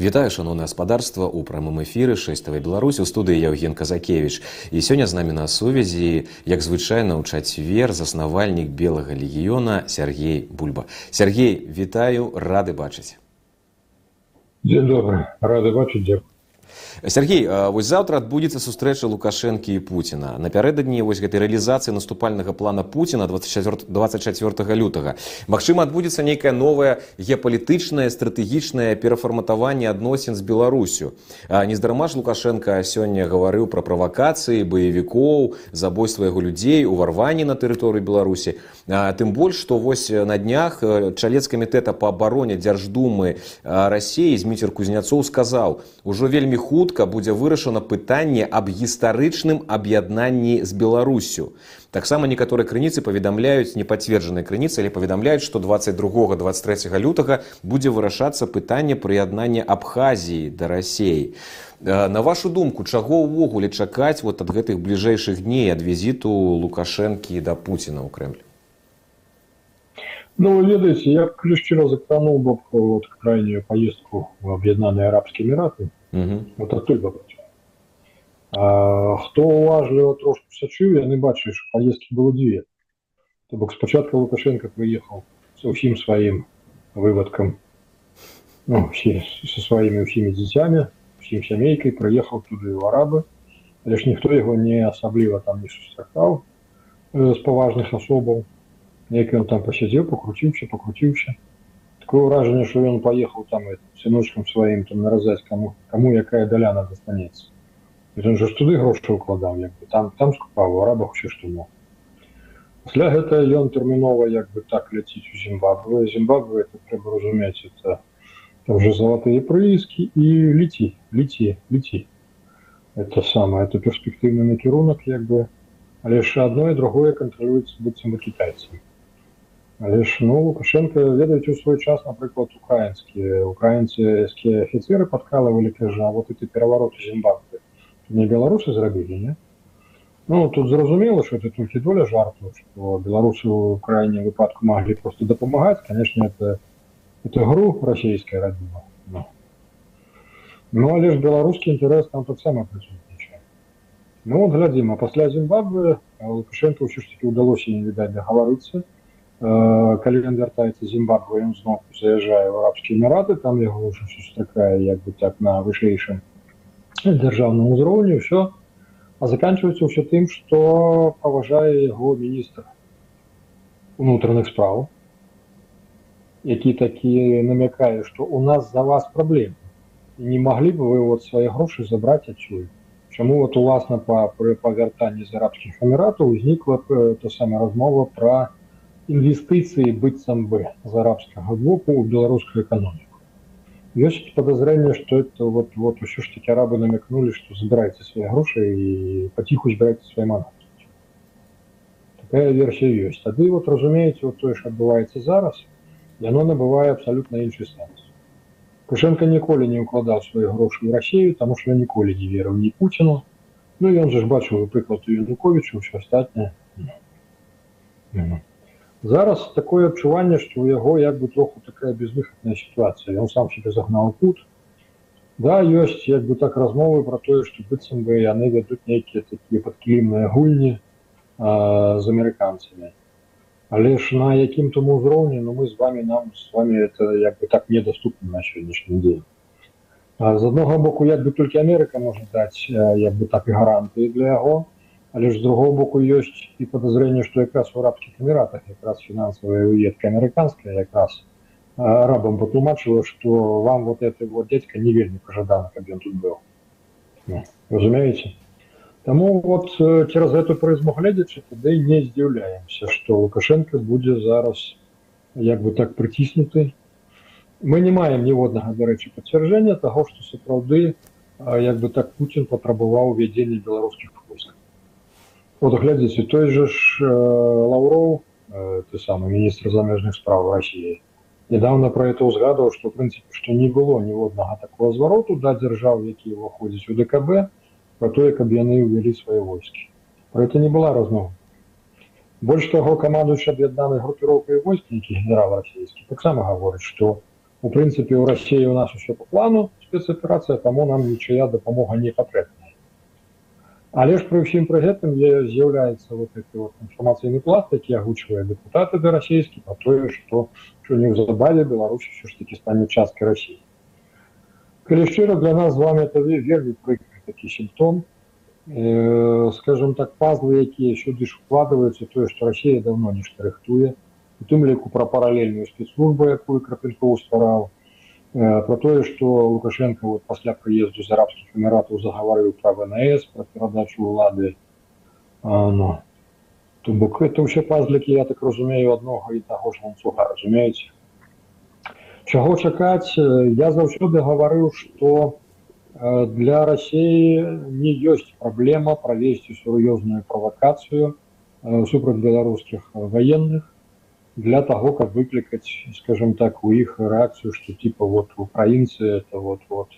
Вітаю шаноўна гаспадарства ў прамым эфіры шэсцтавай Беларусь у студыі Яўген Казакевіч. І сёння з намі на сувязі, як звычайна ў чацвер заснавальнік белага легіёна Сергей Бульба. Сергей, вітаю, рады бачыць. Дзень добры, рады бачыць дзякую. Сергей вось заўтра адбудзецца сустрэча лукашэнкі і Пуціна напярэдадні вось гэтай рэалізацыі наступальнага плана Пуціна 24 24 лютага Магчыма адбудзецца нейкае новае геапалітычнае стратэгічнае перафарматаванне адносін з Беларусю нездарма ж лукашенко сёння гаварыў пра правакацыі баевікоў забойства яго людзей уварванні на тэрыторыі Беларусі тым больш што вось на днях чалец камітэта па абароне дзярждумы рассіі зміцер кузняцоў сказаў ужо вельмі хутка будзе вырашана пытанне аб гістарычным аб'яднанні з беларусю таксама некаторыя крыніцы паведамляюць непацверджаныя крыніцы але паведамляюць што 22 23 лютага будзе вырашацца пытанне прыяднання абхазіі да рассеі на вашу думку чаго ўвогуле чакаць вот ад гэтых бліжэйшых дней ад візіту лукашэнкі да пуціна ў крэмль Ну, ведаеце, я ключчыра закрануў бы вот, крайнюю поездку в Об'яднаныя Арабскія Эмираты. Угу. Вот адтуль бы а, Хто уважліва трошку сачыў, яны бачылі, што поездкі было дзве. То бок спачатку Лукашенко прыехаў са ўсім сваім вывадкам ну, со сваімі ўсімі дзіцямі, усім сямейкай прыехаў туды ў арабы, але ж ніхто яго не асабліва там не сустракаў з паважных асобаў неяк ён там пасядзеў пакруціўся пакруціўся такое ўражанне што ён паехаў там сыночкам сваім там наразаць каму каму якая даляна застанецца ён жа туды грошы укладаў як бы там там скупаў арабах усе што мог пасля гэта ён тэрмінова як бы так ляціць у зімбабве зімбабве это трэба разумець это там же залатыя прыіскі і ліці ліці ліці это самое это перспектыўны накірунак як бы але ж одно і другое кантралюецца быццам бы кітайцамі Але ж ну лукашенко ведаюць у свой час напрыклад украінскія украінцкія афіцеры падкалывалі кажа вот эти перавароты зімбабве не беларусы зрабілі не ну тут зразумела что это толькі доля жарту что беларусы у крайнім выпадку маглі просто дапамагаць конечно это это гру расійская радзіма ну. ну але ж беларускі інтарэс там таксама прысутнічае ну вот глядзім а пасля зімбабве лукашенко ўсё ж таки удалося не відаць дагаварыцца калі ён вяртаецца зімбабве ён зноў заязджае в арабскія эмираты там яго ўжо сустракае як бы так на вышэйшым дзяржаўным узроўні ўсё а заканчиваецца ўсё тым што паважае яго міністр унутраных справ які такі намякае што у нас за вас праблем не маглі бы вы вот свае грошы забраць адсюль чаму вот уласна па пры павяртанні з арабскіх эміратаў узнікла то самая размова пра інвестыцыі быццам бы з арабскага боку ў беларускую эканоміку ёсць подозрение что это вот вот усё ж таки арабы намекнули что забирайте свои грошы і паціху збірайце свае манаткі такая версія ёсць тады вот разумееце вот тое ж адбываецца зараз яно набывае абсалютна іншы сэнс кушенко ніколі не укладаў свае грошы ў рассею таму что я ніколі не верыў ні пуціну ну ён же ж бачыў прыклад у януковичу ўсё астатняе mm -hmm. Зараз такое адчуванне, што ў яго як бы троху такая безвыхадная сітуацыя. Ён сам себе загнаў кут. Да ёсць як бы так размовы пра тое, што быццам бы яны вядуць нейкія такія падкілімныя гульні а, з амерыканцамі. Але ж на якім там узроўні ну, мы з вами нам з вами это як бы так недаступна на сённяшні дзень. А, з аднаго боку як бы толькі Амерыка можа даць як бы так і гарантыі для яго, Але ж з другого боку ёсць і подозрение, што якраз у арабскіх эміратах якраз фінансавая уедка амерыканская якраз арабам патлумачыла, што вам вот это вот дядька не вельмі пожадана, каб ён тут быў. Ну, разумееце. Таму вот цераз гэту прызму гледзячы тады не здзіўляемся, што Лукашенко будзе зараз як бы так прыціснуты. Мы не маем ніводнага дарэчы пацвярджэння таго, што сапраўды як бы так Путін патрабаваў увядзення беларускіх войскаў. Вот глядзіце той же ж э, лаўроў э, ты самы міністр замежных справ России недавно про это узгадываў что в принципе что не было ніводнага такого звароту да дзяржаў які ўваходзіць у ДКБ про тое каб яны увялі свои войскі про это не была размова больш таго камандуючы аб'яднанай групіроўкай войскі які генерал расійскі таксама гаворыць что у прынцыпе у России у нас усё по плану спецаперацыя таму нам нічая дапамога не патрэбная але ж пры ўсім пры гэтым з'яўляецца вот гэты вот інфармацыйны пласт які агучвае депутаты да расійскі па тое што що неўзабаве Беларусь все ж таки стане часткай Росіі калі шчыра для нас з вами это вельмі прыкры такі сімптом э, скажем так пазлы якія сюды ж укладваюцца тое што Росія давно нешта рыхтуе у тым ліку пра паралельную спецслужбу якую крапелькоў ствараў э, про тое што лукашенко вот пасля прыезду з арабскіх эміратаў загаварыў пра вНС пра перадачу улады ну, то бок это ўсе пазлікі я так разумею аднога і таго ж ланцуга разумееце чаго чакаць я заўсёды гаварыў што для России не ёсць праблема правесці сур'ёзную правакацыю супраць беларускіх военных для того каб выклікаць скажем так у іх рэакцыю что типа вот украінцы это вот вот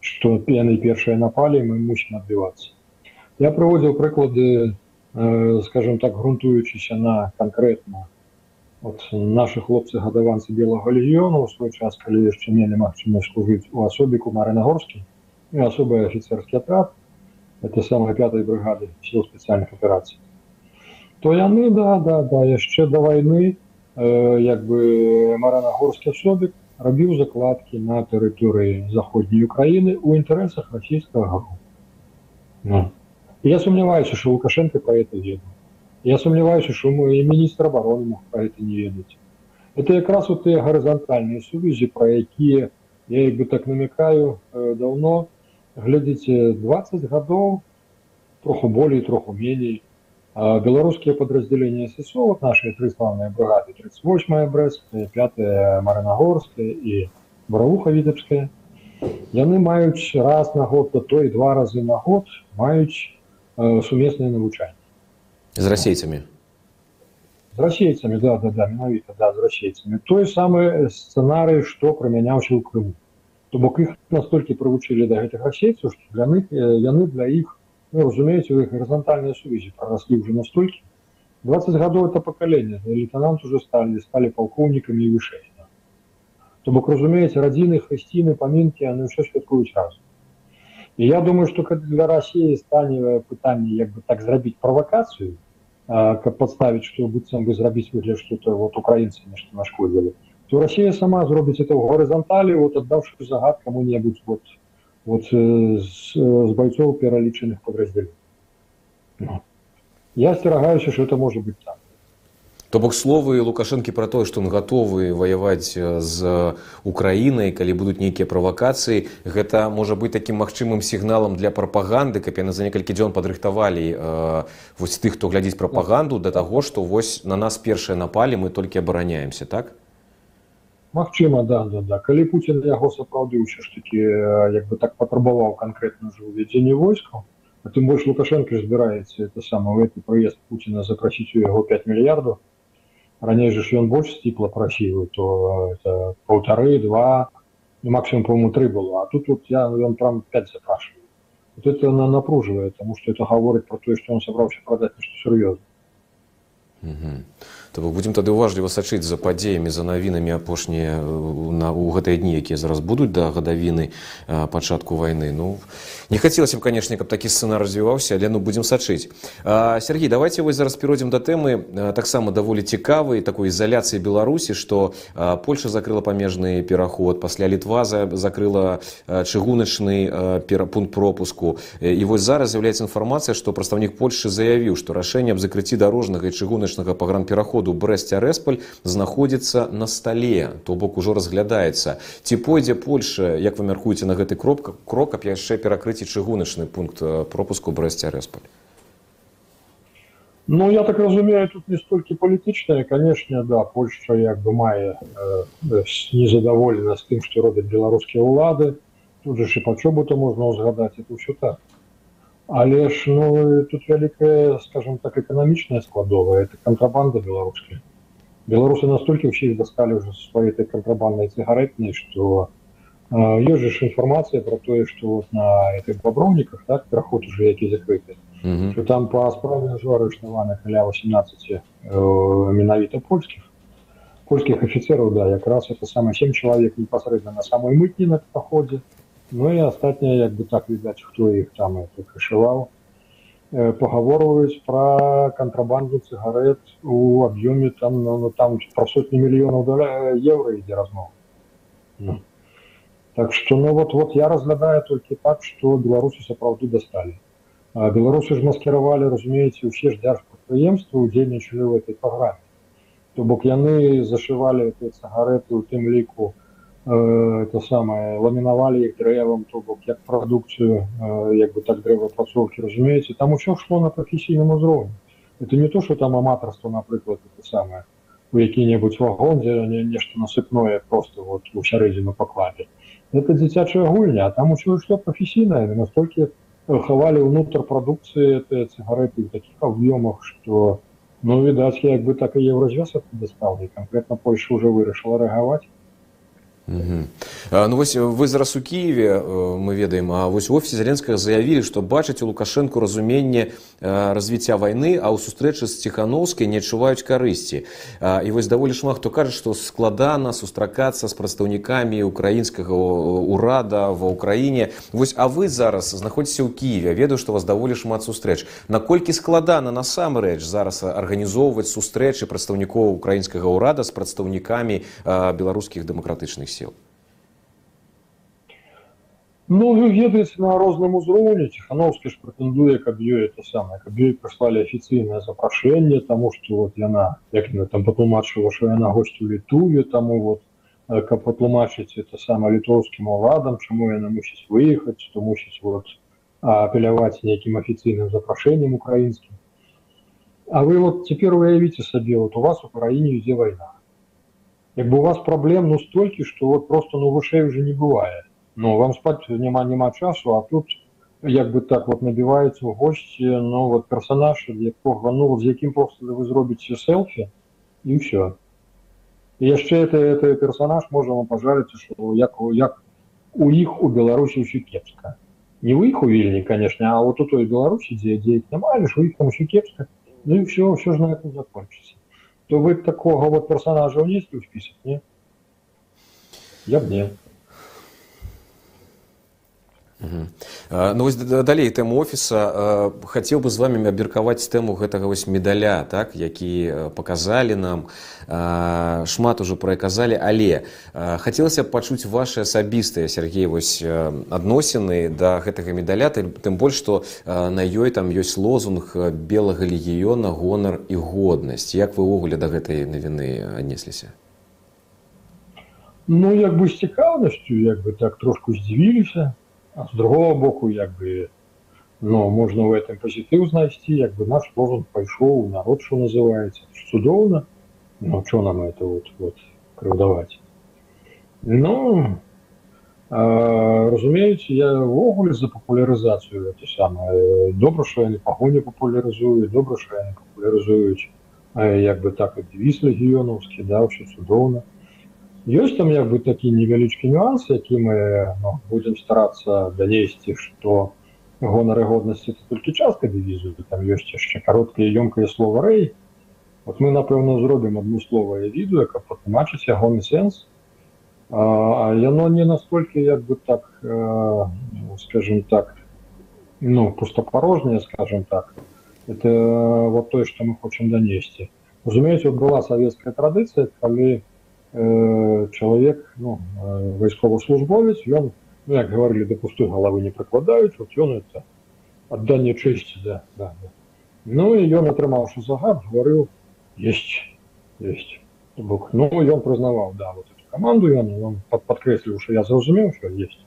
что яны першыя напалі мы мусім адбівацца я прыводзіў прыклады скажем так грунтуючыся на конкретно вот наши хлопцы гадаванцы белага легіёну у свой час калі яшчэ мелі магчымасць служыць у асобіку марынагорскі и особый офицерский отряд, это самой пятой бригады сил специальных операций, то яны, да, да, да, яшчэ до войны, э, як бы Маранагорскі асобік рабіў закладкі на тэрыторыі заходняй Украіны ў інтарэсах расійскага гару. Ну. Я сумняваюся, што Лукашенко про это ведаў. Я сумняваюся, што мы і міністр обороны мог про это не ведаць. Это якраз вот тыя гарызантальныя сувязі, пра якія я як бы так намякаю э, даўно, глядзіце 20 гадоў троху болей троху меней беларускія падраздзяленні ССО вот наши тры славныя бригады 38 брэская 5 марынагорская і баравуха відапская яны маюць раз на год то той два разы на год маюць э, сумесныя навучанні з расейцамі з расейцамі да да да менавіта да з расейцамі той самы сцэнарый што прымяняўся ў крыму то бок іх настолькі прывучылі да гэтых расейцаў што для них яны для іх ну, разумееце у іх гарызантальныя сувязі прараслі ўжо настолькі 20 гадоў это пакаленне лейтенант уже сталі сталі палкоўнікамі і вышэй то бок разумееце радзіны хрысціны памінкі яны ўсё святкуюць раз і я думаю что для Росіі стане пытанне як бы так зрабіць правакацыю каб подставіць што быццам бы зрабіць выгляд что то вот украінцы нешта нашкодзілі то Россия сама зробіць это в горизонтали, вот отдавши загад кому-нибудь вот, вот з, з бойцов пералічаных подразделений. Ну. Я асцерагаюся, что это может быть так. То бок словы лукашэнкі пра тое што он гатовы ваяваць з украінай калі будуць нейкія правакацыі гэта можа быць такім магчымым сігналам для прапаганды каб яны за некалькі дзён падрыхтавалі э, вось тых хто глядзіць прапаганду да таго што вось на нас першыя напалі мы толькі абараняемся так Магчыма да да да калі Путін яго сапраўды ўсё ж таки як бы так патрабаваў канкрэтна ж увядзенне войскаў а тым больш лукашенко збіраецца это самы гэты прыезд Пуціна запрасіць у яго 5 мільярдаў раней же ж ён больш сціпла прасіў то это полторы два ну, максимум по-моему три было а тут вот я ён прям 5 запрашиваю вот это она напруживает потому что это гаворыць про тое что он сабраўся продать нешта сур'ёзна То будзем тады уважліва сачыць за падзеямі за навінамі апошнія на у гэтыя дні якія зараз будуць да гадавіны пачатку войны ну не хацелася б канешне каб такі сцэнар развіваўся але ну будзем сачыць Сергей давайте вось зараз перайдзем да тэмы таксама даволі цікавай такой ізаляцыі беларусі што польша закрыла памежны пераход пасля літва закрыла чыгуначны пункт пропуску і вось зараз з'яўляецца інфармацыя што прадстаўнік польшы заявіў што рашэнне аб закрыцці дарожнага і чыгуначнага пагранпераходу пераходу брэсця-рэсполь знаходзіцца на стале то бок ужо разглядаецца. Ці пойдзе польша як вы мяркуеце на гэты кропка крок каб яшчэ перакрыць чыгуначны пункт пропуску брэсця-рэсполь Ну я так разумею тут не столькі палітычная канешне да польша як бы мае э, незадаволена з тым што робяць беларускія ўлады. Тут же і пачобу-то можна ўзгадаць это ўсё так Але ж ну, тут вялікая скажем так эканамічная складовая это контрабанда беларуская беларусы настолькі ўсе дасталі уже сваёй этой контрабанднай цыгаретнай что ёсць же інфармацыя про тое что вот на этих бобровниках так пераход уже які закрыты mm -hmm. там по справе арыштаваны каля 18 э, менавіта польскіх польскіх офіцераў да якраз это самое 7 чалавек непасрэдна на самой мытні на паходзе Ну і астатнія як бы так відаць хто іх там это крышаваў э, пагаворваюць пра кантрабанду цыгарэт у аб'ёме там ну, ну, там про сотні мільёнаў доля еўра ідзе размова ну. так что ну вот вот я разглядаю толькі так что беларусы сапраўды дасталі а беларусы ж маскіравалі разумееце усе ж дзяржпрадпрыемствы удзельнічалі в этой праграме то бок яны зашывалі цыгарэты у тым ліку Э, это самое ламінавалі іх дрэвам то бок як прадукцыю э, як бы так дрэваапрацоўкі разумееце там усё шло на прафесійным узроўні это не то что там аматарство напрыклад это самое у які-небудзь вагон дзе не нешта насыпное просто вот у сярэдзіну пакладе это дзіцячая гульня там усё что прафесійнае настолькі хавалі ўнутр прадукцыі цыгарэты ў таких аб'ёмах что ну відаць як бы так і еўразвяз дастаў конкретно польша уже вырашыла рэагаваць Угу. Ну вось вы зараз у Киеве мы ведаем а вось у офісе зеленскага заявілі што бачыць у лукашэнку разуменне развіцця вайны а ў сустрэчы з ціхановскай не адчуваюць карысці і вось даволі шмат хто кажа што складана сустракацца з прадстаўнікамі украінскага ўрада ва ўкраіне вось а вы зараз знаходзіце ў Киеве ведаю што вас даволі шмат сустрэч наколькі складана насамрэч зараз арганізоўваць сустрэчы прадстаўнікоў украінскага ўрада з прадстаўнікамі беларускіх дэмакратычных сил сил? Ну, вы ведаеце на розным узроўні ціхановскі ж прэтэндуе каб ёй это самае каб ёй прыслалі афіцыйнае запрашэнне таму што вот яна як яна там патлумачыла што яна госцю літуе таму вот каб патлумачыць это сама літоўскім уладам чаму яна мусіць выехаць то мусіць вот апеляваць нейкім афіцыйным запрашэннем украінскім А вы вот цяпер уявіце сабе вот у вас у краіне ідзе вайна як бы у вас праблем ну столькі что вот просто ну вышэй уже не бывае но вам спать няма няма часу а тут як бы так вот набіваецца у госці ну вот персонаж якога ну з якім просто вы зробіце селфі і все яшчэ это это персонаж можа вам пожаліцца что як як у іх у беларусі ўсё кепска не у іх у вільні конечно а вот у той беларусі дзе дзе няма у іх там усё кепска ну і все все ж на этом закончыцца то вы такого вот персонажа внесли в список, не? Я б не. Ну далей тэму офіса. Хацеў бы з вами абмеркаваць тэму гэтага вось медаля так які показалі нам. Шмат ужо праказалі але хацелася б пачуць ваши асабістыя Сергей вось адносіны да гэтага медаля тым больш што на ёй там ёсць лозунг белага легіёна гонар і годнасць як вы ўвогуле да гэтай навіны аднесліся? Ну як бы з цікаўнасцю як бы так трошку здзівіліся а с другого боку як бы но можно в этом позитив знайсці як бы наш лозунг пайшоў народ что называется цудоўна ну что нам это вот вот крыўдаваць ну а, разумееце я ввогуле за папулярызацыю это самое добра что яны пагоне папулярызуюць добра что яны папулярызуюць як бы так девіз легіёнаўскі да все цудоўна Ёсць там як бы такі невялічкі нюанс, які мы ну, будзем старацца данесці, што гонары годнасці это толькі частка дывізу, там ёсць яшчэ кароткае ёмкае слова рэй. Вот мы напэўна зробім адмысловае відэо, каб патлумачыць ягоны сэнс. А яно не настолькі як бы так э, скажем так ну пустапарожнее скажем так это вот тое что мы хочам данесці разумееце вот была савецкая традыцыя калі Э, чалавек ну, э, вайсковаслужбовец ён ну, як гаварылі да пустой галавы не прыкладаюць вот ён это адданне чэсці да, да, да. ну і ён атрымаўшы загад гаварыў есть есть бок ну ён прызнаваў да вот эту каманду ён ён пад падкрэсліў що я зразумеў что есть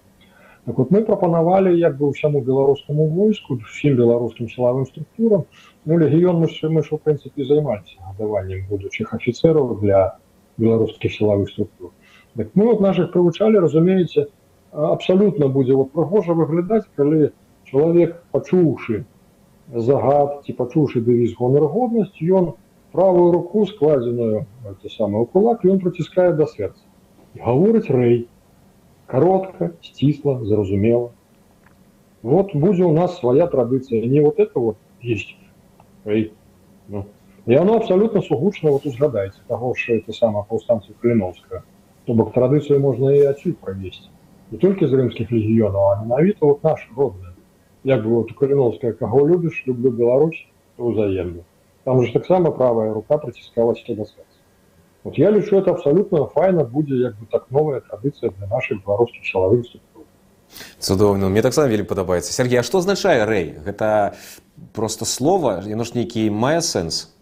так вот мы прапанавалі як бы ўсяму беларускаму войску всім беларускім сілавым структурам ну легіён мы мы ж у прынцыпе займаліся гадаваннем будучых афіцераў для беларускіх сілавых структур так мы вот наших прывучалі разумееце абсалютна будзе вот прыгожа выглядаць калі чалавек пачуўшы загад ці пачуўшы дэвіз гонар годнасць ён правую руку складзеную это самое кулак ён проціскае да сэрца гаворыць рэй коротко сцісла зразумела вот будзе у нас свая традыцыя не вот это вот есть рэй ну, и оно абсолютно сугучно вот узгадайте того что это самое повстанцию Калиновская то бок традыцыю можна і адсюль правесці не толькі з рымскіх легіёнаў а менавіта вот наш родны як бы вот у каліновская каго любіш люблю Беларусь то ўзаемна там же таксама правая рука прыціскалася да связи вот я лічу это абсолютно файна будзе як бы так новая традыцыя для наших беларускіх сілавых структур цудоўна мне таксама вельмі падабаецца Сергей А што азначае рэй гэта просто слова яно ж нейкі мае сэнс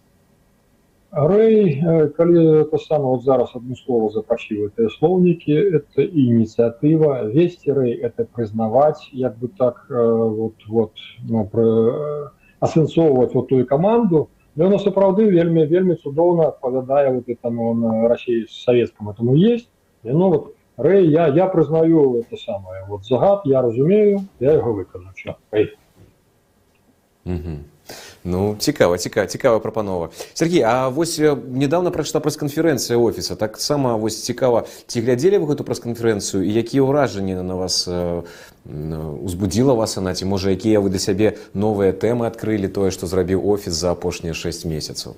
Рэй, э, калі это самое вот зараз одно слово запасіў это слоўнікі это ініцыятыва весці рэй это прызнаваць як бы так э, вот вот ну, асэнсоўваць вот тую каманду но сапраўды вельмі вельмі цудоўна адпавядае вот этому на России савецкам этому есть ну вот рэй я я прызнаю это самое вот загад я разумею я его выкажу угу. Ну цікава цікава цікава прапанова. Сергей А вось недавно прачта прэс-канферэнцыя офіса. Таксама вось цікава ці глядзелі вы гэту прэс-канферэнцыю і якія ўражанні на вас э, узбудзіла вас она ці можа якія вы для сябе новыя тэмы адкрылі тое што зрабіў офіс за апошнія 6 месяцаў?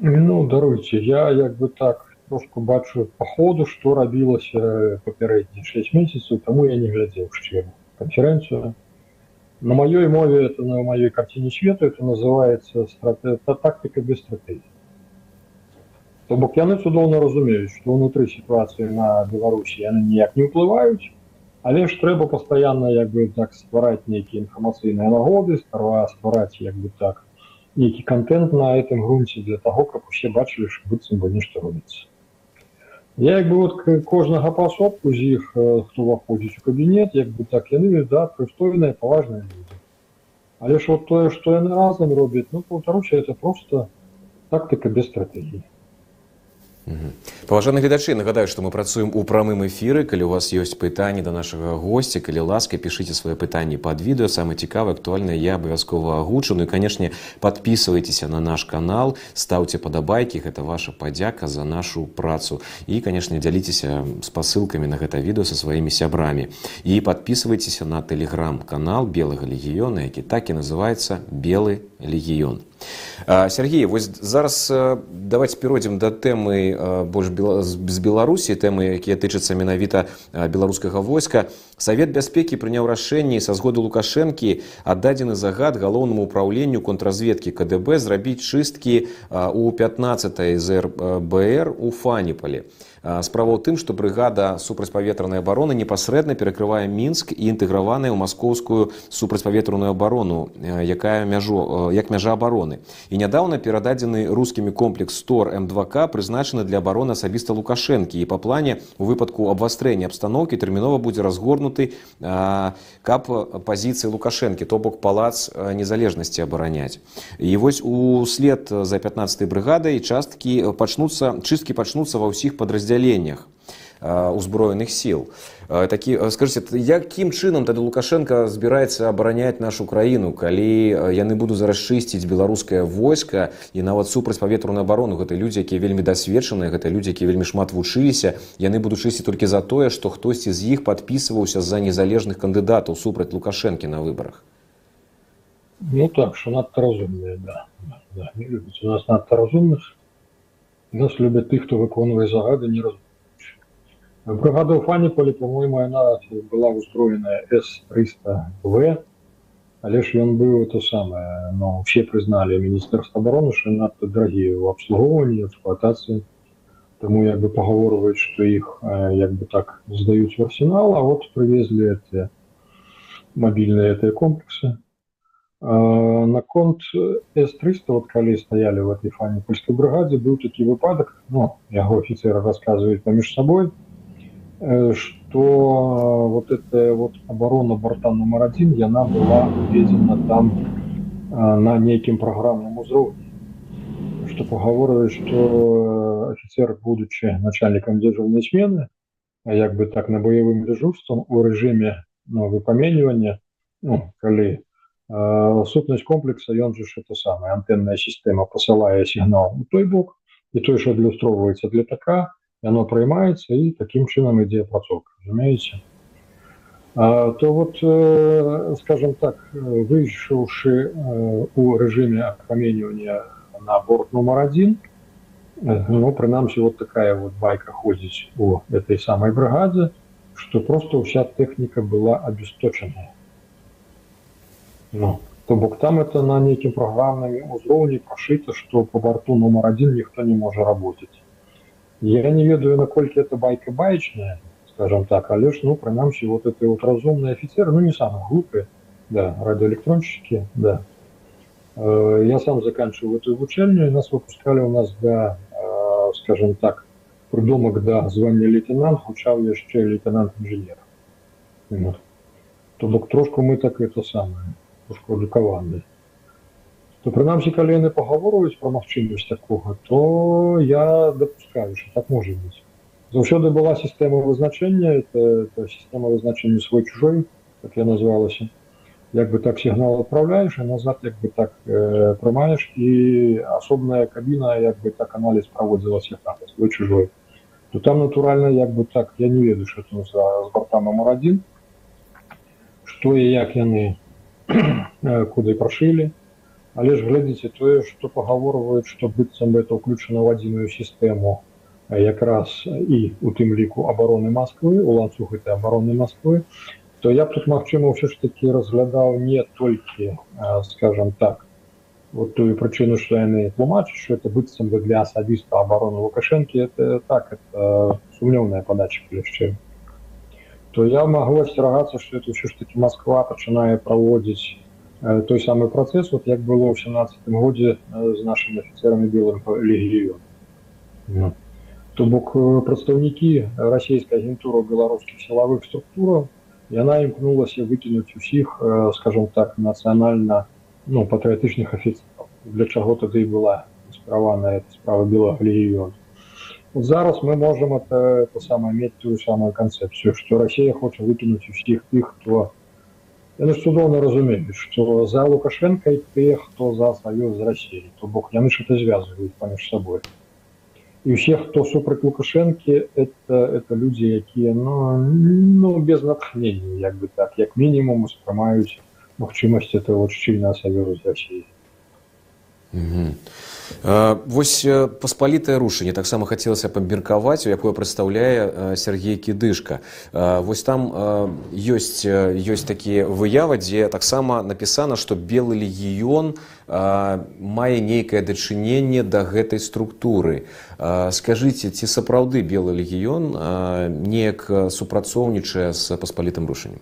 Ну даруйце я як бы так трошку бачу по ходу што рабілася папярэднія 6 месяцаў таму я не глядзеў шчыра. Канферэнцыю на моей мове, это на моей картине свету, это называется страте... тактика без стратегии. То бок яны цудоўна разумеюць, што ўнутры сітуацыі на Беларусі яны ніяк не ўплываюць, але ж трэба пастаянна як бы так ствараць нейкія інфармацыйныя нагоды, старва ствараць як бы так нейкі контент на этом грунце для таго, каб усе бачылі, што быццам бы нешта робіцца. Я як бы вот кожнага паасобку з іх хто ўваходзіць у кабінет як бы так яны да прыстойныя паважныя людзі але ж вот тое што яны разам робяць ну паўтаруся это просто тактыка без стратэгіі паважаны гледачы нагадаю што мы працуем у прамым эфіры калі у вас ёсць пытанні да нашага госця калі ласка пішыце свае пытанні под відэо самае цікавае актуальнае я абавязкова агучу ну і канешне подписывайтеся на наш канал стаўце падабайкі гэта ваша падзяка за нашу працу і канешне дзяліцеся спасылкамі на гэта відэо са сваімі сябрамі і подписывайтеся на телеграм-канал белага легіёна які так і называется белы легіён Сергей вось зараз давайте перайдзем да тэмы больш з беларусі тэмы якія тычацца менавіта беларускага войска. Савет бяспекі прыняў рашэнне са згоды лукашэнкі аддадзены загад галоўнаму ўпраўленню контрразведкі кДб зрабіць чысткі у 15 зрбр у фаніпалі справа ў тым што брыгада супрацьпаветранай абароны непасрэдна перакрывае мінск і інтэграваная ў маскоўскую супрацьпаветраную абарону якая мяжу як мяжа абароны і нядаўна перададзены рускімі комплекс стор м2к прызначаны для абароны асабіста лукашэнкі і па плане у выпадку абвастрэння абстаноўкі тэрмінова будзе разгорнуты каб пазіцыі лукашэнкі то бок палац незалежнасці абараняць і вось услед за 15 брыгадай часткі пачнуцца чысткі пачнуцца ва ўсіх падраздзяленнях падраздзяленнях узброеных сіл такі скажите якім чынам тады лукашенко збіраецца абараняць нашу краіну калі яны будуць зараз чысціць беларускае войска і нават супрацьпаветраную абарону гэта людзі якія вельмі дасведчаныя гэта людзі якія вельмі шмат вучыліся яны будуць чысці толькі за тое што хтосьці з іх подписываўся за незалежных кандыдатаў супраць лукашэнкі на выбарах ну так что надта разумныя да. Да, не любіць у нас надта разумных нас любят тых, хто выконвае загады не раз бригада у фаніполі по-моему она была устроеная с300в але ж ён быў это самое но все признали міністерства обороны что надто дорогие в обслугоўванні эксплуатацыі тому як бы пагаворваюць что іх як бы так сдаюць в арсенал а вот привезли эти мобильные этой комплексы наконт с300 вот калі стаялі в этой фане польской бригаде был такі выпадок но ну, яго офіцера рассказывает паміж собой что вот это вот оборона борта номер один яна была уведена там на нейкім программным узроўні что пагаворваюць что офицер будучи начальником дежурной смены як бы так на боевым дежурством у режиме ну, выпаменьвання ну, калі сутнасць комплекса ён же это самое антенная система посылае сигнал у той бок і той что адлюстроўваецца для така яно прыймаецца і таким чынам ідзе працоўка разумееце то вот скажем так выйшаўшы у режиме апраменьвання на борт номер один ну прынамсі вот такая вот байка ходзіць у этой самой бригаде что просто вся техника была обесточенная. Ну, то бок там это на неким программным узроўні прошито, что по борту номер один никто не может работать. Я не ведаю, наколькі это байка баечная, скажем так, але ж, ну, принамсі, вот это вот разумные офицеры, ну, не самые глупые, да, радиоэлектронщики, да. Э, я сам заканчивал эту вучэльню, и нас выпускали у нас, да, э, скажем так, придумок да звання лейтенант гучаў яшчэ лейтенант інжынер вот. то бок трошку мы так это самае трошку адукаваны то прынамсі калі яны пагаворваюць пра магчымасць такога то я дапускаю что так можа быць заўсёды была сістэма вызначэння это, это сістэма вызначэння свой чужой как я назвалася як бы так сігнал адпраўляеш а назад як бы так э, прымаеш і асобная кабіна як бы так аналіз праводзілася там свой чужой то там натуральна як бы так я не ведаю что там за з борта номер один что і як яны куды прашылі але ж глядзіце тое что пагаворваюць что быццам это ўключана ў адзіную сістэму якраз і у тым ліку обороны москвы у ланцуг этой обороны москвы то я б тут магчыма ўсё ж таки разглядаў не толькі скажем так вот тую прычыну што яны тлумачаць что это быццам бы для асабіста обороны лукашэнкі это так это сумнеўная падача яшчэ то я магу асцерагацца что это ўсё ж таки москва пачынае праводзіць э, той самы працэс вот як было ў семнадцатым годзе э, з нашими офіцерамі белым легію ну. то бок э, прадстаўнікі расійскай агентуры беларускіх сілавых структураў яна імкнулася выкінуць усіх э, скажем так нацыянальна ну, патрыятычных афіцераў для чаго тады і была справаная справа белага легіёна зараз мы можем это, это самое мець тую самую канцэпцыю што Росія хоча выкінуць усіх тых хто яны цудоўна разумеюць што за лукашенко і тыя хто за саюз з Росіі то бок яны ж это звязваюць паміж сабой і ўсе хто супраць лукашэнкі это это людзі якія ну, ну без натхнення як бы так як мінімум успрымаюць магчымасць этого шчыльна саверу з Росіі Вось паспалітае рушанне таксама хацелася пабмеркаваць, у якое прадстаўляе Сергей кідышка. Вось там ёсць, ёсць такія выявы, дзе таксама напісана, што белы легіён мае нейкае дачыненне да гэтай структуры. Скажыце, ці сапраўды белы легіён неяк супрацоўнічае з паспалітым рушаннем.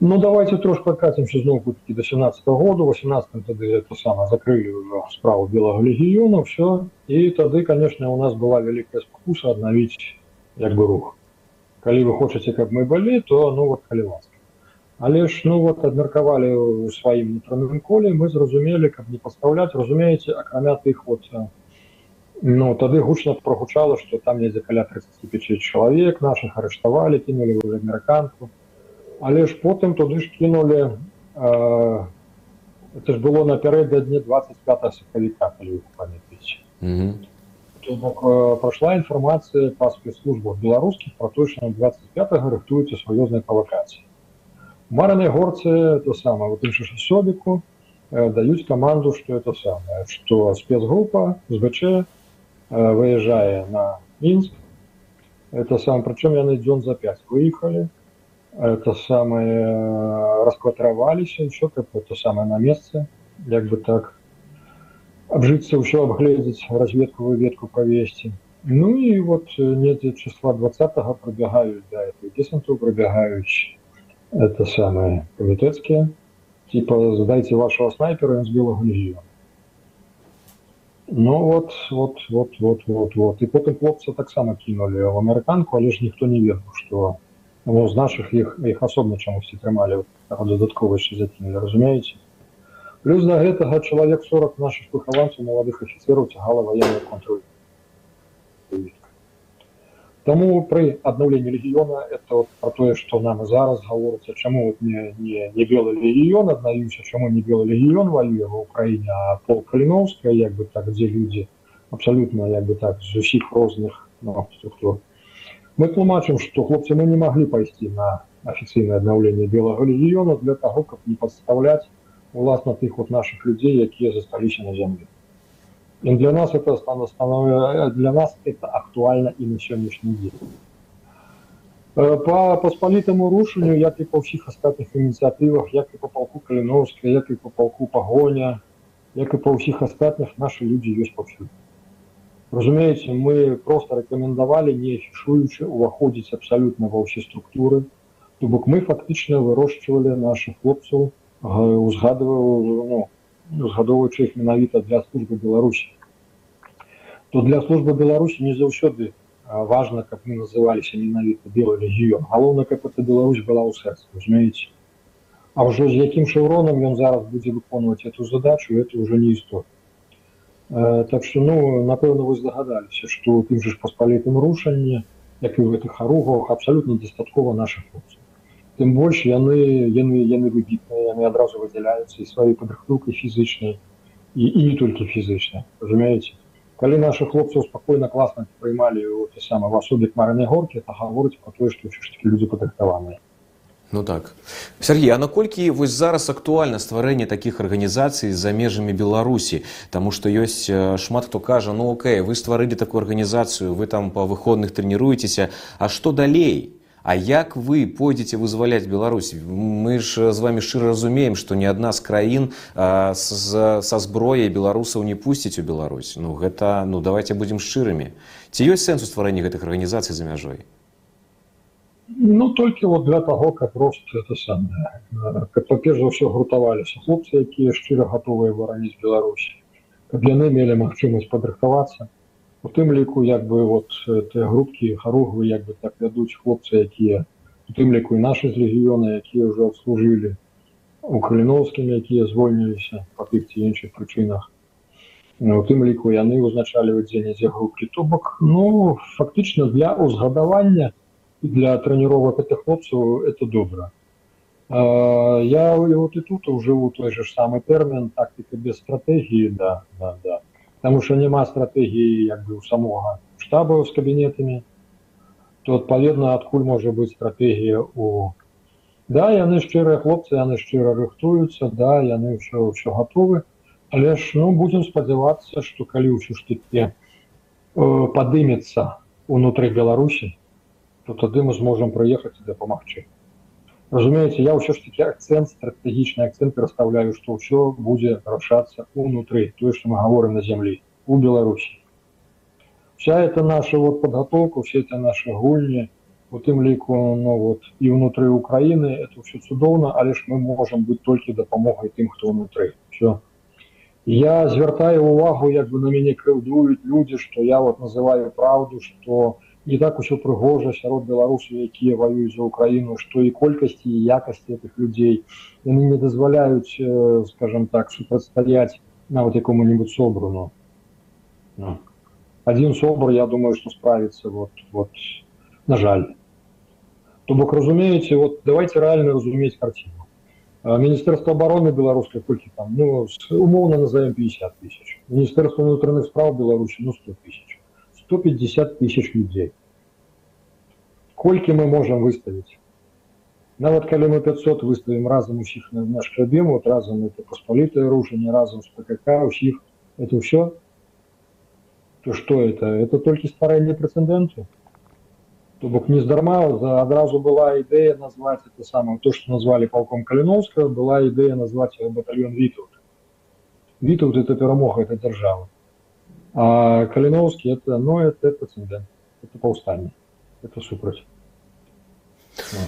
Ну давайте трошки прокатимся знову таки до 17 -го года. В 18-м тогда это самое закрыли уже справу Белого легиона, все. И тогда, конечно, у нас была великая спокуса обновить как бы рух. Коли вы хотите, как мы были, то ну вот коли ласка. Але ж ну вот адмеркавалі ў сваім унутраным коле мы зразумелі каб не пастаўляць разумееце акрамя тых вот ну тады гучна прогучала что там недзе каля 35 чалавек наших арыштавалі кінулі уже амерыканку але ж потым туды ж кінулі э, это ж было напярэдадні 25 сакавіка калі памятаеце mm -hmm. то бок э, прайшла інфармацыя па спецслужбах беларускіх про то что 25 рыхтуецца сур'ёзнай правакацыі маранай горцы то самое вот інша сёбіку э, даюць каманду что это самое что спецгрупа збч э, выязджае на мінск это сам прычым яны дзён за 5 выехалі это самое раскватраваліся еще как это самое на месцы як бы так обжиться еще обгледзець разведковую ветку провесці ну и вот недзе числа 20 пробегаюць да этой десанту пробегаюць это самое камітэцкие типа задайте вашего снайпера с белого легиона ну вот вот вот вот вот вот и потым хлопца таксама кинули в амерыканку але ж ніхто не ведаў что Ну, з наших їх їх асобна чамусьці трымалі дадаткова яшчэ закінулі разумееце плюс да гэтага чалавек 40 наших выхаванцаў маладых афіцераў цягала военную контроль Таму пры аднаўленні рэгіёна это вот про тое што нам зараз гаворыцца чаму вот не, не, не белы легіён аднаюся чаму не белы легіён ваюе ва ўкраіне а пол каліновская як бы так дзе людзі абсалютна як бы так з усіх розных ну, структур мы тлумачым што хлопцы мы не маглі пайсці на афіцыйнае аднаўленне белага легіёна для таго каб не падстаўляць уласна тых вот наших людзей якія засталіся на зямлі і для нас это стана станов для нас это актуальна і на сённяшні дзень Е, По посполітому рушенню, як і по всіх остатніх ініціативах, як і по полку Калиновска, як і по полку Погоня, як і по всіх остатніх, наші люди є повсюди. Розумієте, ми просто рекомендували, не афішуючи, уваходити абсолютно во всі структури. Тобто ми фактично вирощували наших хлопців, е, узгадували, ну, згадовуючи їх менавіта для служби Білорусі. То для служби Білорусі не заўсёды а, важно, каб мы называліся менавіта белый легіён. Галоўна, каб эта Беларусь была ў сэрцы, разумееце. А ўжо з якім шаўронам ён зараз будзе выконваць эту задачу, это уже не істория. Так что, ну, напэўна, вы здагадаліся, што тым же ж паспалітым рушанні, як і ў гэтых аругах, абсалютна дастаткова нашых хлопцаў. Тым больш яны яны яны выбітныя, яны адразу выдзяляюцца і сваёй падрыхтоўкай фізычнай і, і не толькі фізычнай, разумееце. Калі наших хлопцаў спакойна класна прыймалі у те самы в асобе марнай горкі, то гаворыць про тое, што такі людзі падрыхтаваныя. Ну так Сергей а наколькі вось зараз актуальна стварэнне такіх арганізацый за межамі беларусі Таму што ёсць э, шмат хто кажа ну окей вы стварылі такую арганізацыю вы там па выходных трэніруецеся А што далей А як вы пойдзеце вызваляць Беларусь мы ж з вами шчыра разумеем што ні адна з краін а, з, са зброяй беларусаў не пусціць у Беларусь Ну гэта ну давайте будзем шчырымі ці ёсць сэнс у стварэнні гэтых арганізацый за мяжой Ну толькі вот для таго, каб просто это самае каб па-перш за ўсё гуртаваліся хлопцы, якія шчыра гатовыя бараніць Беларусі, каб яны мелі магчымасць падрыхтавацца. У тым ліку як бы вот тыя групкі харугвы як бы так вядуць хлопцы, якія у тым ліку і нашы з легіёна, якія ўжо адслужылі у краліновскім, якія звольніліся па тых ці іншых прычынах. У тым ліку яны ўзначаліваюць дзе-нідзе групкі то бок ну фактычна для ўзгадавання, для тренировок этих хлопцев это добро. Я вот и тут уживу той же самый термин тактика без стратегии, да, да, да. Потому что нема стратегии як бы у самого штаба с кабинетами, то адпаведна адкуль можа быць стратегія у да яны шчырыя хлопцы яны шчыра рыхтуюцца да яны ўсё ўсё гатовы але ж ну будзем спадзявацца што калі ўсё ж таки э, падымецца унутры беларусі то тады мы зможам прыехаць і дапамагчы разумееце я ўсё ж таки акцент стратэгічны акцент пераставляю што ўсё будзе рашацца унутры тое што мы гаворым на зямлі у беларусі вся это наша вот подготовка все это наши гульні у тым ліку ну вот і ўнутры украіны это все цудоўна але ж мы можам быць толькі дапамогай тым хто ўнутры все я звяртаю увагу як бы на мяне крыўдуюць людзі што я вот называю праўду что не так усё прыгожа сярод беларусаў якія ваююць за украіну што і колькасці і якасці этих людзей яны не дазваляюць скажем так супрацьстаяць нават якому-нибудь собрану ну. один собор я думаю что справится вот вот на жаль то бок разумееце вот давайте реально разумець картину міністэрства обороны беларускай колькі там ну умоўно назовем 50 тысяч міністэрства унутраных справ беларусі ну 100 тысяч 150 тысяч людей. Колькі мы можем выставить? Нават калі мы 500 выставим разом усіх на наш крабем, вот разом это посполитое оружие, разом с ПКК, усіх, это все, то что это? Это только стварэнне прецеденту. То бок не здарма, за адразу была идея назвать это самое, то, что назвали полком Калиновского, была идея назвать батальон Витовт. Витовт это перемога, это держава. А Калиновский это, ну, это прецедент, это паўстанне, это супраць.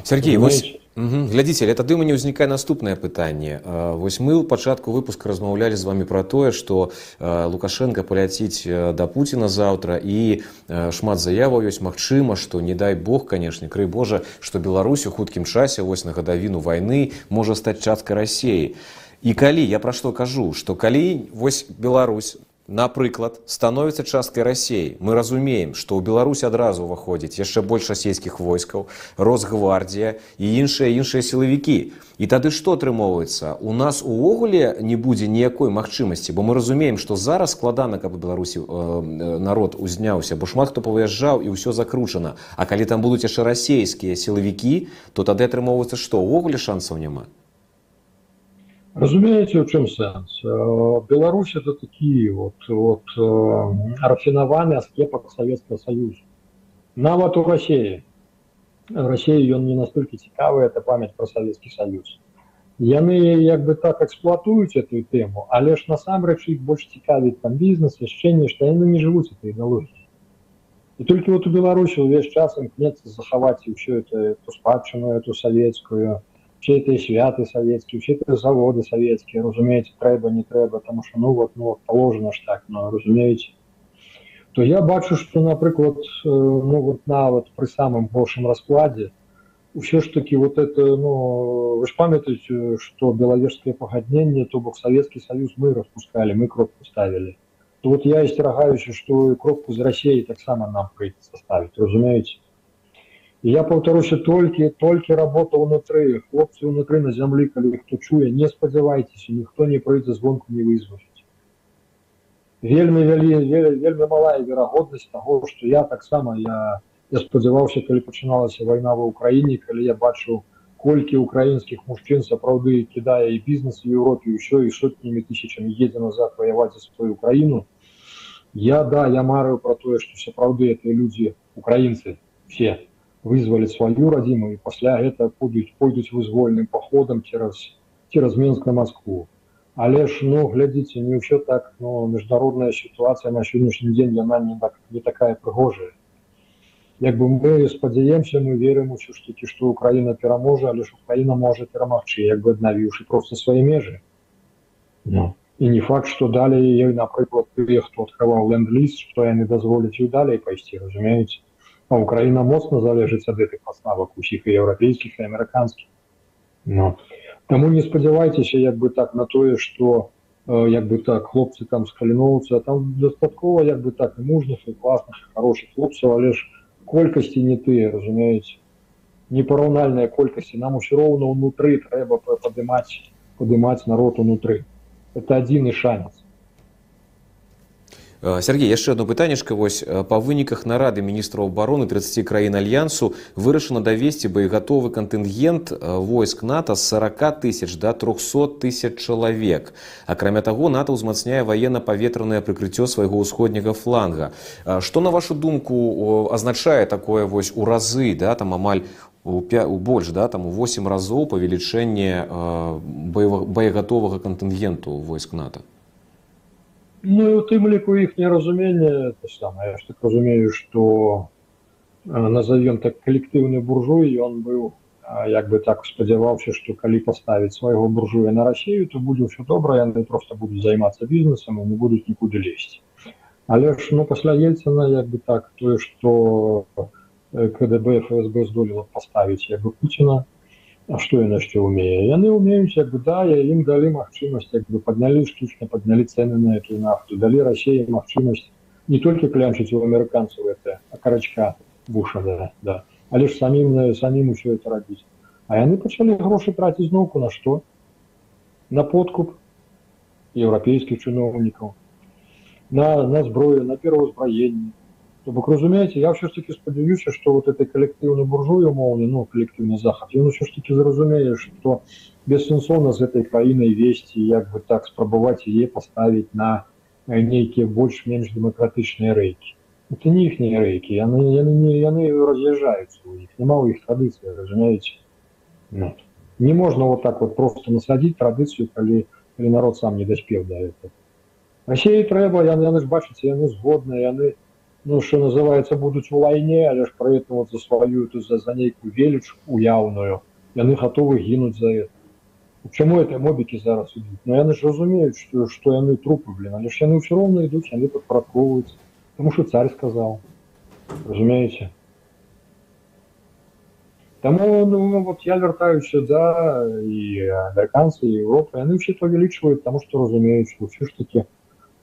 Сергей вось угу. глядзіце тады у мяне ўзнікае наступнае пытанне вось мы ў пачатку выпуска размаўлялі з вами пра тое што лукашенко паляціць да Пуціна заўтра і шмат заяваў ёсць магчыма што не дай бог канешне крый Божа што Беларусь у хуткім часе вось на гадавіну вайны можа стаць часткай рассеі і калі я пра што кажу што калі вось Беларусь напрыклад становіцца часткай рассеі мы разумеем што ў беларусь адразу ўваходзіць яшчэ больш расійскіх войскаў росгвардія і іншыя іншыя сілавікі і тады што атрымоўваецца у нас увогуле не будзе ніякой магчымасці бо мы разумеем што зараз складана каб у беларусі э, народ узняўся бо шмат хто павыязджаў і ўсё закручана а калі там будуць яшчэ расейскія сілавікі то тады атрымоўваецца што ўвогуле шансаў няма Разумееце, у чым сэнс? Беларусь это такі вот, вот, рафінаваны аскепак Савецкага Саюзу. Нават у Расіі России ён не настолько цікавы это память про Советский Союз яны як бы так эксплуатуюць эту тему але ж насамрэч іх больш цікавіць там бізнес яшчэ нешта яны не жывуць этой ідэалогіі і толькі вот у беларусі увесь час імкнецца захаваць і ўсё это эту спадчыну эту савецкую все этой святы савецкія все это заводы савецкія разумееце трэба не трэба тому что ну вот ну положено ж так но разумееце то я бачу что напрыклад ну вот нават пры самым большым раскладзе ўсё ж таки вот это ну вы ж памятаеце что белавежское пагадненне то бок советский союз мы распускали мы кропку ставили то вот я асцерагаюся что кропку з россией таксама нам прыйдется ставить разумееце я паўтаруся толькі толькі работа унутры хлопцы унутры на зямлі калі хто чуе не спадзявайцеся ніхто не пройдзе звонку не вызваіць вельмі вялі вельмі малая верагоднасць того что я таксама я я спадзяваўся калі пачыналася вайна ва ўкраіне калі я бачыў колькі украінскіх мужчын сапраўды кідае і бізнес у Еўропе ўсё і сотнямі тысячамі едзе назад ваяваць за сваю краіну я да я марыю про тое што сапраўды это людзі украінцы все вызвалі сваю радзіму і пасля гэта будуць пойдуць вызвольным паходам цераз цераз менск на Москву але ж ну глядзіце не ўсё так но міжнародная сітуацыя на сённяшні дзень яна не так не такая прыгожая як бы мы спадзяемся мы верым усё ж таки что украина пераможа але ж украина можа перамагчы як бы аднавіўшы просто свае межы no. і не факт что далей ёй напрыклад тыя хто открываў ленд-ліст что яны дазволяць і далей пайсці разумеюць а украина моцна залежыць ад гэтых паставак усіх і еўрапейскіх і амерыканскіх no. Таму не спадзявайцеся як бы так на тое что як бы так хлопцы там з каліноўцы там дастаткова як бы так і мужных і класных хороших хлопцаў але ж колькасці не тыя разумеюць непараўнальныя колькасці нам усё роўна ўнутры трэба падымаць падымаць народ унутры это адзіны шанец Э, Сергей яшчэ одно пытаннішка вось э, па выніках нарады міністраў обороны 30 краін альянсу вырашана давесці боегатовы кантынгент э, войск нато з 40 тысяч до 300 тысяч чалавек акрамя таго нато ўзмацняе военно-паветранае прыкрыццё свайго ўсходняга фланга что на вашу думку азначае такое вось у разы да там амаль у больш да там у 8 разоў павелічэнне боегатовага кантынгенту войск нато Ну і у тым ліку іхняе разуменне то самае я ж так разумею што назовем так калектыўны буржуй ён быў як бы так спадзяваўся што калі паставіць свайго буржуя на рассею то будзе ўсё добра яны просто будуць займацца бізнесам і не будуць нікуды лезці але ж ну пасля ельцана як бы так тое што кДб фсб здолела паставіць як бы пуціна А што яна яшчэ ўмее яны умеюць як бы да ім далі магчымасць як бы паднялі штучна паднялі цены на эту нафту далі рассеі магчымасць не толькі клянчыць у амерыканцаў это а карачка буша да, да. але ж самім самім усё это рабіць а яны пачалі грошы траціць зноўку на што на подкуп еўрапейскіх чыноўнікаў на на зброю на пераўзбраенне То бок разумееце я все ж таки спадзяюся что вот этой калектыўны буржуй умоўны ну калектыўны захад ён все ж таки зразумее что бессэнсоўна з этой краінай весці як бы так спрабаваць яе паставіць на нейкія больш-менш дэмакратычныя рэйкі это не іхнія рэйкі яны яны не яны раз'язджаюцца у іх няма ў іх традыцыі разумееце ну, не можна вот так вот просто насадзіць традыцыю калі калі народ сам не даспеў да этого Расеі трэба яны яны ж бачыце яны згодныя яны ну что называется будуць у вайне але ж проэтому за сваю тут за за нейкую веліч уяўную яны готовы гінуць за это чаму это мобікі зараз ідуць но яны ж разумеюць что что яны трупы блин але ж яны ўсё роўна ідуць яны падпарадковваюць тому что царь сказал разумееце Таму ну, вот я вяртаюся да і амерыканцы Европы яны все павялічваюць тому что разумеюць ўсё ж таки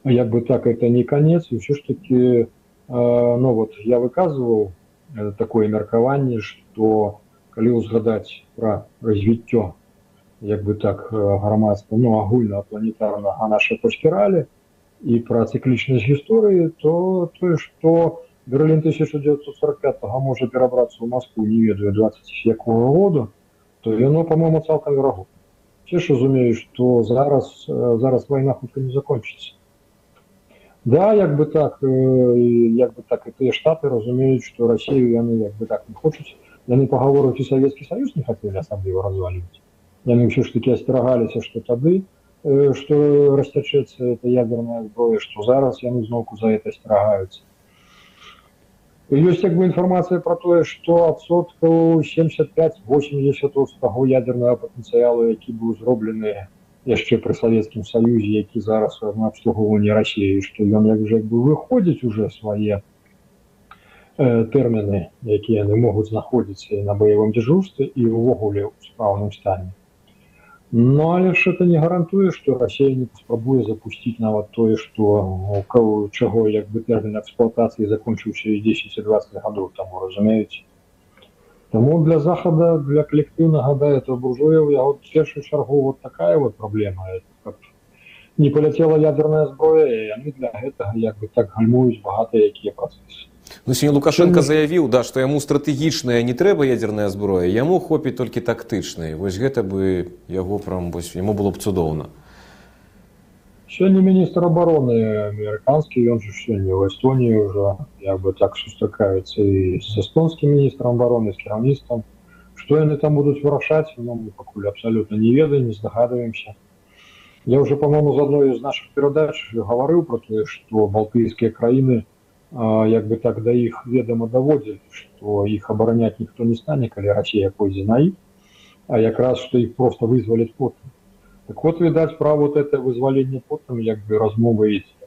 як бы так это не конец і ўсё ж таки ну вот я выказываў такое меркаванне что калі узгадаць про развіццё як бы так грамадства ну агульна планетарнага наша по спіралі і про цыклічнасць гісторыі то тое что берлін 1945 можа перабрацца ў москву не ведаю 20 якого году то яно по моему цалкам верагу все ж разумею что зараз зараз вайна хутка не закончыцца Да, як бы так як бы так і тыя штаты разумеюць што рассею яны як бы так не хочуць яны пагаворыць і савецкі саюз не хацелі асабліва разваліць яны ўсё ж таки асцерагаліся што тады што расцячэцца это ядерная зброя што зараз яны зноўку за это асцерагаюцца ёсць як бы інфармацыя пра тое што адсоткаў 75-80 з таго ядернага патэнцыялу які быў зроблены яшчэ пры савецкім саюзе які зараз на абслугоўванні рассіі што ён як жа бы выходзіць уже свае э, тэрміны якія яны могуць знаходзіцца на баявым дзяжурстве і ўвогуле ў спраўным стане Ну, але ж это не гарантуе, што Расія не паспрабуе запусціць нават тое, што у чаго як бы тэрмін эксплуатацыі закончыўся і 10 20 гадоў таму разумеюць. Таму для захада для калектыўнага да это буржуяў яго першую чаргу вот такая вот праблема не паляцела ядерная зброя і яны для гэтага як бы так гальмуюць багата якія працэсы. Ну, сёння Лукашенко заявіў да што яму стратэгічная не трэба ядерная зброя яму хопіць толькі тактычнай вось гэта бы яго прям вось яму было б цудоўна сёння міністр обороны амерыканскі ён же сёння ў эстоніі ўжо як бы так сустракаюцца і з эстонскім міністрам обороны з кіраўніцтвам што яны там будуць вырашаць ну, мы пакуль абсалютна не ведаем не здагадваемся я уже по-моему з адной з наших перадач гаварыў про тое што балтыйскія краіны як бы так да іх ведама даводзілі што іх абараняць ніхто не стане калі Росія пойдзе на іх а якраз што іх просто вызваляць потым так вот відаць пра вот это вызваленне потым як бы размова ідзе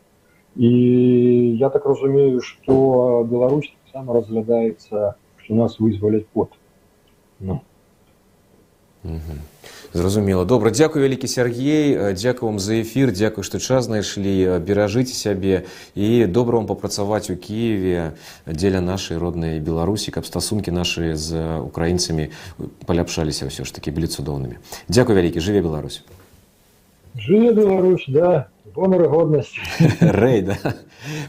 і я так разумею што Беларусь таксама разглядаецца што нас вызваляць потым ну. Зразумела добра дзякуй вялікі Сергей дзякую вам за эфір дзякую што час знайшлі беражыце сябе і добра вам папрацаваць у Киеве дзеля нашай роднай беларусі каб стасункі нашы з украінцамі паляпшаліся ўсё ж такі былі цудоўнымі дзякуй вялікі жыве Беларусь жыве Беларусь да гонар годнасці рэй да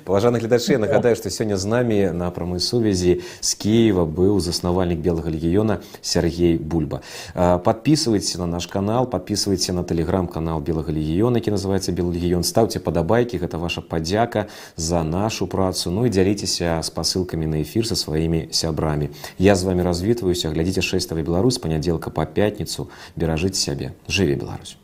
паважаны гледачы нагадаю што сёння з намі на прамой сувязі з Киева быў заснавальнік белага легіёна Сергей бульба подписывайтесь на наш канал подписывайте на телеграм-канал белага легіёна які называется белый легіён ставце падабайкі гэта ваша падзяка за нашу працу ну і дзяліцеся спасылкамі на эфір со сваімі сябрамі я з вами развітваюся глядзіце шэставай беларусь панядзелка па пятніцу беражыць сябе жыве Беларусь